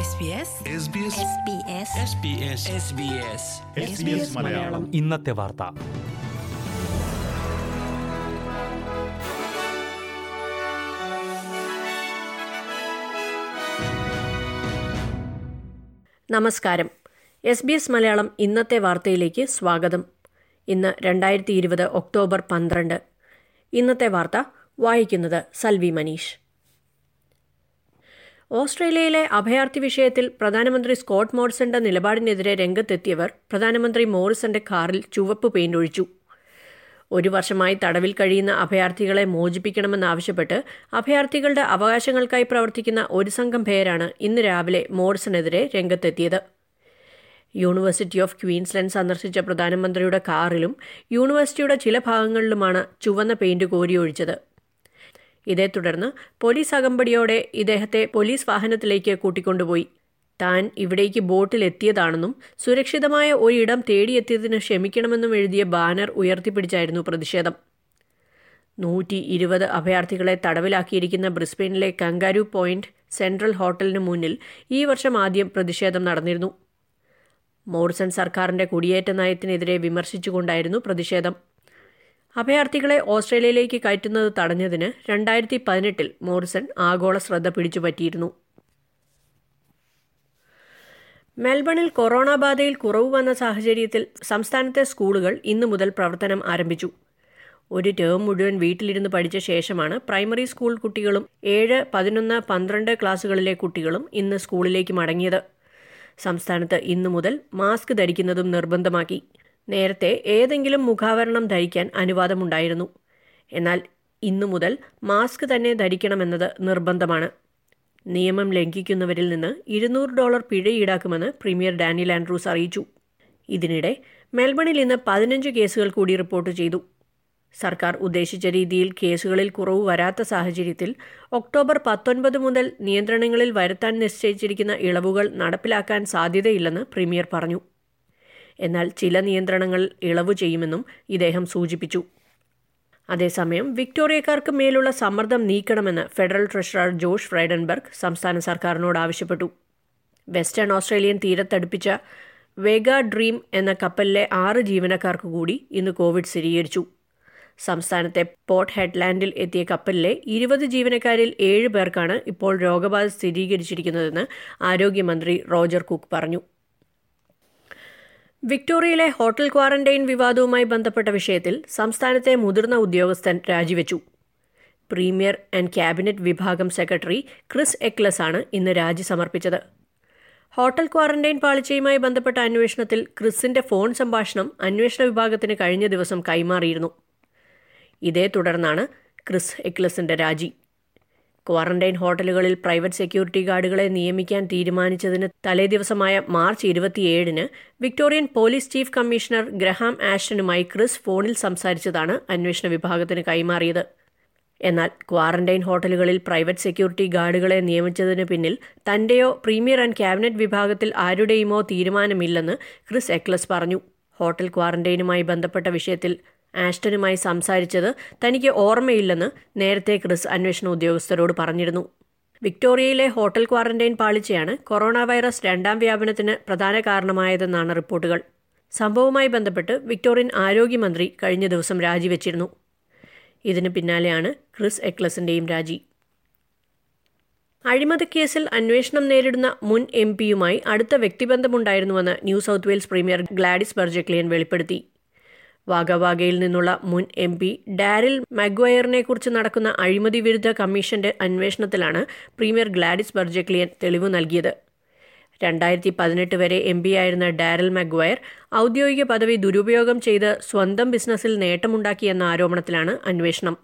SBS Malayalam. ഇന്നത്തെ വാർത്ത. നമസ്കാരം. എസ് ബി എസ് മലയാളം ഇന്നത്തെ വാർത്തയിലേക്ക് സ്വാഗതം. ഇന്ന് രണ്ടായിരത്തി ഇരുപത് ഒക്ടോബർ പന്ത്രണ്ട്. ഇന്നത്തെ വാർത്ത വായിക്കുന്നത് സൽവി മനീഷ്. ഓസ്ട്രേലിയയിലെ അഭയാർത്ഥി വിഷയത്തിൽ പ്രധാനമന്ത്രി സ്കോട്ട് മോറിസന്റെ നിലപാടിനെതിരെ രംഗത്തെത്തിയവർ പ്രധാനമന്ത്രി മോറിസന്റെ കാറിൽ ചുവപ്പ് പെയിന്റ് ഒഴിച്ചു. ഒരു വർഷമായി തടവിൽ കഴിയുന്ന അഭയാർത്ഥികളെ മോചിപ്പിക്കണമെന്നാവശ്യപ്പെട്ട് അഭയാർത്ഥികളുടെ അവകാശങ്ങൾക്കായി പ്രവർത്തിക്കുന്ന ഒരു സംഘം പേരാണ് ഇന്ന് രാവിലെ മോറിസണെതിരെ രംഗത്തെത്തിയത്. യൂണിവേഴ്സിറ്റി ഓഫ് ക്വീൻസ്ലൻഡ് സന്ദർശിച്ച പ്രധാനമന്ത്രിയുടെ കാറിലും യൂണിവേഴ്സിറ്റിയുടെ ചില ഭാഗങ്ങളിലുമാണ് ചുവന്ന പെയിന്റ് കോരിയൊഴിച്ചത്. ഇതേ തുടർന്ന് പോലീസ് അകമ്പടിയോടെ ഇദ്ദേഹത്തെ പോലീസ് വാഹനത്തിലേക്ക് കൂട്ടിക്കൊണ്ടുപോയി. താൻ ഇവിടേക്ക് ബോട്ടിൽ എത്തിയതാണെന്നും സുരക്ഷിതമായ ഒരിടം തേടിയെത്തിയതിന് ക്ഷമിക്കണമെന്നും എഴുതിയ ബാനർ ഉയർത്തിപ്പിടിച്ചായിരുന്നു പ്രതിഷേധം. നൂറ്റി ഇരുപത് അഭയാർത്ഥികളെ തടവിലാക്കിയിരിക്കുന്ന ബ്രിസ്ബെയിനിലെ കങ്കാരു പോയിന്റ് സെൻട്രൽ ഹോട്ടലിന് മുന്നിൽ ഈ വർഷം ആദ്യം പ്രതിഷേധം നടന്നിരുന്നു. മോറിസൺ സർക്കാരിന്റെ കുടിയേറ്റ നയത്തിനെതിരെ വിമർശിച്ചുകൊണ്ടായിരുന്നു പ്രതിഷേധം. അഭയാർത്ഥികളെ ഓസ്ട്രേലിയയിലേക്ക് കയറ്റുന്നത് തടഞ്ഞതിന് രണ്ടായിരത്തി പതിനെട്ടിൽ മോറിസൺ ആഗോള ശ്രദ്ധ പിടിച്ചുപറ്റിയിരുന്നു. മെൽബണിൽ കൊറോണ ബാധയിൽ കുറവ് വന്ന സാഹചര്യത്തിൽ സംസ്ഥാനത്തെ സ്കൂളുകൾ ഇന്നു മുതൽ പ്രവർത്തനം ആരംഭിച്ചു. ഒരു ടേം മുഴുവൻ വീട്ടിലിരുന്ന് പഠിച്ച ശേഷമാണ് പ്രൈമറി സ്കൂൾ കുട്ടികളും ഏഴ് പതിനൊന്ന് പന്ത്രണ്ട് ക്ലാസ്സുകളിലെ കുട്ടികളും ഇന്ന് സ്കൂളിലേക്ക് മടങ്ങിയത്. സംസ്ഥാനത്ത് ഇന്നു മുതൽ മാസ്ക് ധരിക്കുന്നതും നിർബന്ധമാക്കി. നേരത്തെ ഏതെങ്കിലും മുഖാവരണം ധരിക്കാൻ അനുവാദമുണ്ടായിരുന്നു. എന്നാൽ ഇന്നു മുതൽ മാസ്ക് തന്നെ ധരിക്കണമെന്നത് നിർബന്ധമാണ്. നിയമം ലംഘിക്കുന്നവരിൽ നിന്ന് ഇരുന്നൂറ് ഡോളർ പിഴ ഈടാക്കുമെന്ന് പ്രീമിയർ ഡാനിയൽ ആൻഡ്രൂസ് അറിയിച്ചു. ഇതിനിടെ മെൽബണിൽ ഇന്ന് പതിനഞ്ച് കേസുകൾ കൂടി റിപ്പോർട്ട് ചെയ്തു. സർക്കാർ ഉദ്ദേശിച്ച രീതിയിൽ കേസുകളിൽ കുറവ് വരാത്ത സാഹചര്യത്തിൽ ഒക്ടോബർ പത്തൊൻപത് മുതൽ നിയന്ത്രണങ്ങളിൽ വരുത്താൻ നിശ്ചയിച്ചിരിക്കുന്ന ഇളവുകൾ നടപ്പിലാക്കാൻ സാധ്യതയില്ലെന്ന് പ്രീമിയർ പറഞ്ഞു. എന്നാൽ ചില നിയന്ത്രണങ്ങൾ ഇളവ് ചെയ്യുമെന്നും ഇദ്ദേഹം സൂചിപ്പിച്ചു. അതേസമയം വിക്ടോറിയക്കാർക്ക് മേലുള്ള സമ്മർദ്ദം നീക്കണമെന്ന് ഫെഡറൽ ട്രഷറർ ജോഷ് ഫ്രൈഡൻബർഗ് സംസ്ഥാന സർക്കാരിനോട് ആവശ്യപ്പെട്ടു. വെസ്റ്റേൺ ഓസ്ട്രേലിയൻ തീരത്തടുപ്പിച്ച വേഗ ഡ്രീം എന്ന കപ്പലിലെ ആറ് ജീവനക്കാർക്ക് കൂടി ഇന്ന് കോവിഡ് സ്ഥിരീകരിച്ചു. സംസ്ഥാനത്തെ പോർട്ട് ഹെഡ്ലാൻഡിൽ എത്തിയ കപ്പലിലെ ഇരുപത് ജീവനക്കാരിൽ ഏഴ് പേർക്കാണ് ഇപ്പോൾ രോഗബാധ സ്ഥിരീകരിച്ചിരിക്കുന്നതെന്ന് ആരോഗ്യമന്ത്രി റോജർ കുക്ക് പറഞ്ഞു. വിക്ടോറിയയിലെ ഹോട്ടൽ ക്വാറന്റൈൻ വിവാദവുമായി ബന്ധപ്പെട്ട വിഷയത്തിൽ സംസ്ഥാനത്തെ മുതിർന്ന ഉദ്യോഗസ്ഥൻ രാജിവെച്ചു. പ്രീമിയർ ആൻഡ് ക്യാബിനറ്റ് വിഭാഗം സെക്രട്ടറി ക്രിസ് എക്ലസ് ആണ് ഇന്ന് രാജി സമർപ്പിച്ചത്. ഹോട്ടൽ ക്വാറന്റൈൻ പാളിച്ചയുമായി ബന്ധപ്പെട്ട അന്വേഷണത്തിൽ ക്രിസിന്റെ ഫോൺ സംഭാഷണം അന്വേഷണ വിഭാഗത്തിന് കഴിഞ്ഞ ദിവസം കൈമാറിയിരുന്നു. ഇതേ തുടർന്നാണ് ക്രിസ് എക്ലസിന്റെ രാജി. ക്വാറന്റൈൻ ഹോട്ടലുകളിൽ പ്രൈവറ്റ് സെക്യൂരിറ്റി ഗാർഡുകളെ നിയമിക്കാൻ തീരുമാനിച്ചതിന് തലേദിവസമായ മാർച്ച് ഇരുപത്തിയേഴിന് Victorian police chief commissioner Graham ആഷ്ടനുമായി Chris ഫോണിൽ സംസാരിച്ചതാണ് അന്വേഷണ വിഭാഗത്തിന് കൈമാറിയത്. എന്നാൽ ക്വാറന്റൈൻ ഹോട്ടലുകളിൽ പ്രൈവറ്റ് സെക്യൂരിറ്റി ഗാർഡുകളെ നിയമിച്ചതിന് പിന്നിൽ തന്റെയോ പ്രീമിയർ ആൻഡ് ക്യാബിനറ്റ് വിഭാഗത്തിൽ ആരുടെയുമോ തീരുമാനമില്ലെന്ന് ക്രിസ് എക്ലസ് പറഞ്ഞു. ഹോട്ടൽ ക്വാറന്റൈനുമായി ബന്ധപ്പെട്ട വിഷയത്തിൽ ആഷ്ടനുമായി സംസാരിച്ചത് തനിക്ക് ഓർമ്മയില്ലെന്ന് നേരത്തെ ക്രിസ് അന്വേഷണ ഉദ്യോഗസ്ഥരോട് പറഞ്ഞിരുന്നു. വിക്ടോറിയയിലെ ഹോട്ടൽ ക്വാറന്റൈൻ പാളിച്ചയാണ് കൊറോണ വൈറസ് രണ്ടാം വ്യാപനത്തിന് പ്രധാന കാരണമായതെന്നാണ് റിപ്പോർട്ടുകൾ. സംഭവവുമായി ബന്ധപ്പെട്ട് വിക്ടോറിയൻ ആരോഗ്യമന്ത്രി കഴിഞ്ഞ ദിവസം രാജിവെച്ചിരുന്നു. ഇതിന് പിന്നാലെയാണ് ക്രിസ് എക്ലസിന്റെയും രാജി. അഴിമതിക്കേസിൽ അന്വേഷണം നേരിടുന്ന മുൻ എം പിയുമായി അടുത്ത വ്യക്തിബന്ധമുണ്ടായിരുന്നുവെന്ന് New South Wales premier Gladys Berejiklian വെളിപ്പെടുത്തി. വാഗവാഗയിൽ നിന്നുള്ള മുൻ എം പി ഡാരിൽ മഗ്വയറിനെ കുറിച്ച് നടക്കുന്ന അഴിമതി വിരുദ്ധ കമ്മീഷന്റെ അന്വേഷണത്തിലാണ് പ്രീമിയർ ഗ്ലാഡിസ് ബർജക്ലിയൻ തെളിവ് നൽകിയത്. രണ്ടായിരത്തി പതിനെട്ട് വരെ എം പി ആയിരുന്ന ഡാരൽ മഗ്വയർ ഔദ്യോഗിക പദവി ദുരുപയോഗം ചെയ്ത് സ്വന്തം ബിസിനസ്സിൽ നേട്ടമുണ്ടാക്കിയെന്ന ആരോപണത്തിലാണ് അന്വേഷണം.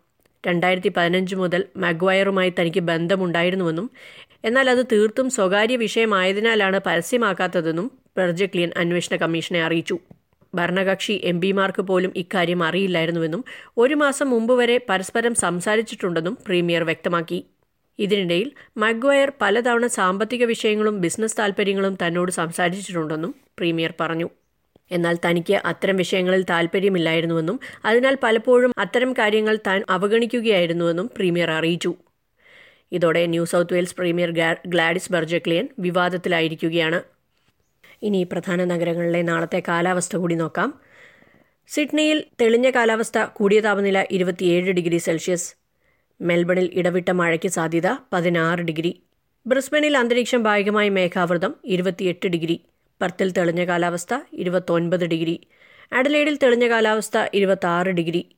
രണ്ടായിരത്തി പതിനഞ്ച് മുതൽ മഗ്വയറുമായി തനിക്ക് ബന്ധമുണ്ടായിരുന്നുവെന്നും എന്നാൽ അത് തീർത്തും സ്വകാര്യ വിഷയമായതിനാലാണ് പരസ്യമാക്കാത്തതെന്നും ബർജക്ലിയൻ അന്വേഷണ കമ്മീഷനെ അറിയിച്ചു. ഭരണകക്ഷി എം പിമാർക്ക് പോലും ഇക്കാര്യം അറിയില്ലായിരുന്നുവെന്നും ഒരു മാസം മുമ്പ് വരെ പരസ്പരം സംസാരിച്ചിട്ടുണ്ടെന്നും പ്രീമിയർ വ്യക്തമാക്കി. ഇതിനിടയിൽ മഗ്വയർ പലതവണ സാമ്പത്തിക വിഷയങ്ങളും ബിസിനസ് താൽപ്പര്യങ്ങളും തന്നോട് സംസാരിച്ചിട്ടുണ്ടെന്നും പ്രീമിയർ പറഞ്ഞു. എന്നാൽ തനിക്ക് അത്തരം വിഷയങ്ങളിൽ താൽപ്പര്യമില്ലായിരുന്നുവെന്നും അതിനാൽ പലപ്പോഴും അത്തരം കാര്യങ്ങൾ താൻ അവഗണിക്കുകയായിരുന്നുവെന്നും പ്രീമിയർ അറിയിച്ചു. ഇതോടെ New South Wales premier Gladys Berejiklian വിവാദത്തിലായിരിക്കുകയാണ്. ഇനി പ്രധാന നഗരങ്ങളിലെ നാളത്തെ കാലാവസ്ഥ കൂടി നോക്കാം. സിഡ്നിയിൽ തെളിഞ്ഞ കാലാവസ്ഥ കൂടിയ താപനില ഇരുപത്തിയേഴ് ഡിഗ്രി സെൽഷ്യസ്. മെൽബണിൽ ഇടവിട്ട മഴയ്ക്ക് സാധ്യത പതിനാറ് ഡിഗ്രി. ബ്രിസ്ബനിൽ അന്തരീക്ഷം ഭാഗികമായി മേഘാവൃതം ഇരുപത്തിയെട്ട് ഡിഗ്രി. പർത്തിൽ തെളിഞ്ഞ കാലാവസ്ഥ ഇരുപത്തൊൻപത് ഡിഗ്രി. അഡലേഡിൽ തെളിഞ്ഞ കാലാവസ്ഥ ഇരുപത്താറ് ഡിഗ്രി.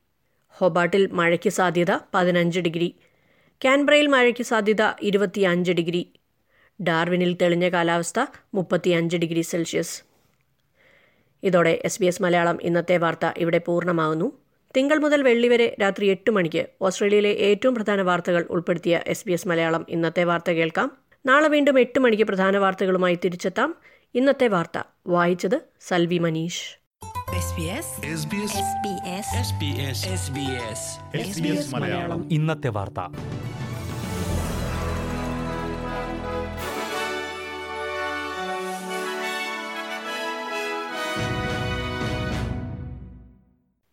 ഹൊബാട്ടിൽ മഴയ്ക്ക് സാധ്യത പതിനഞ്ച് ഡിഗ്രി. കാൻബ്രയിൽ മഴയ്ക്ക് സാധ്യത ഇരുപത്തിയഞ്ച് ഡിഗ്രി. ഡാർവിനിൽ തെളിഞ്ഞ കാലാവസ്ഥ മുപ്പത്തിയഞ്ച് ഡിഗ്രി സെൽഷ്യസ്. ഇതോടെ എസ് ബി എസ് മലയാളം ഇന്നത്തെ വാർത്ത ഇവിടെ പൂർണമാകുന്നു. തിങ്കൾ മുതൽ വെള്ളി വരെ രാത്രി എട്ട് മണിക്ക് ഓസ്ട്രേലിയയിലെ ഏറ്റവും പ്രധാന വാർത്തകൾ ഉൾപ്പെടുത്തിയ എസ് ബി എസ് മലയാളം ഇന്നത്തെ വാർത്ത കേൾക്കാം. നാളെ വീണ്ടും എട്ട് മണിക്ക് പ്രധാന വാർത്തകളുമായി തിരിച്ചെത്താം. ഇന്നത്തെ വാർത്ത വായിച്ചത് Salvi Manish. SBS SBS SBS SBS SBS Malayalam. ഇന്നത്തെ വാർത്ത.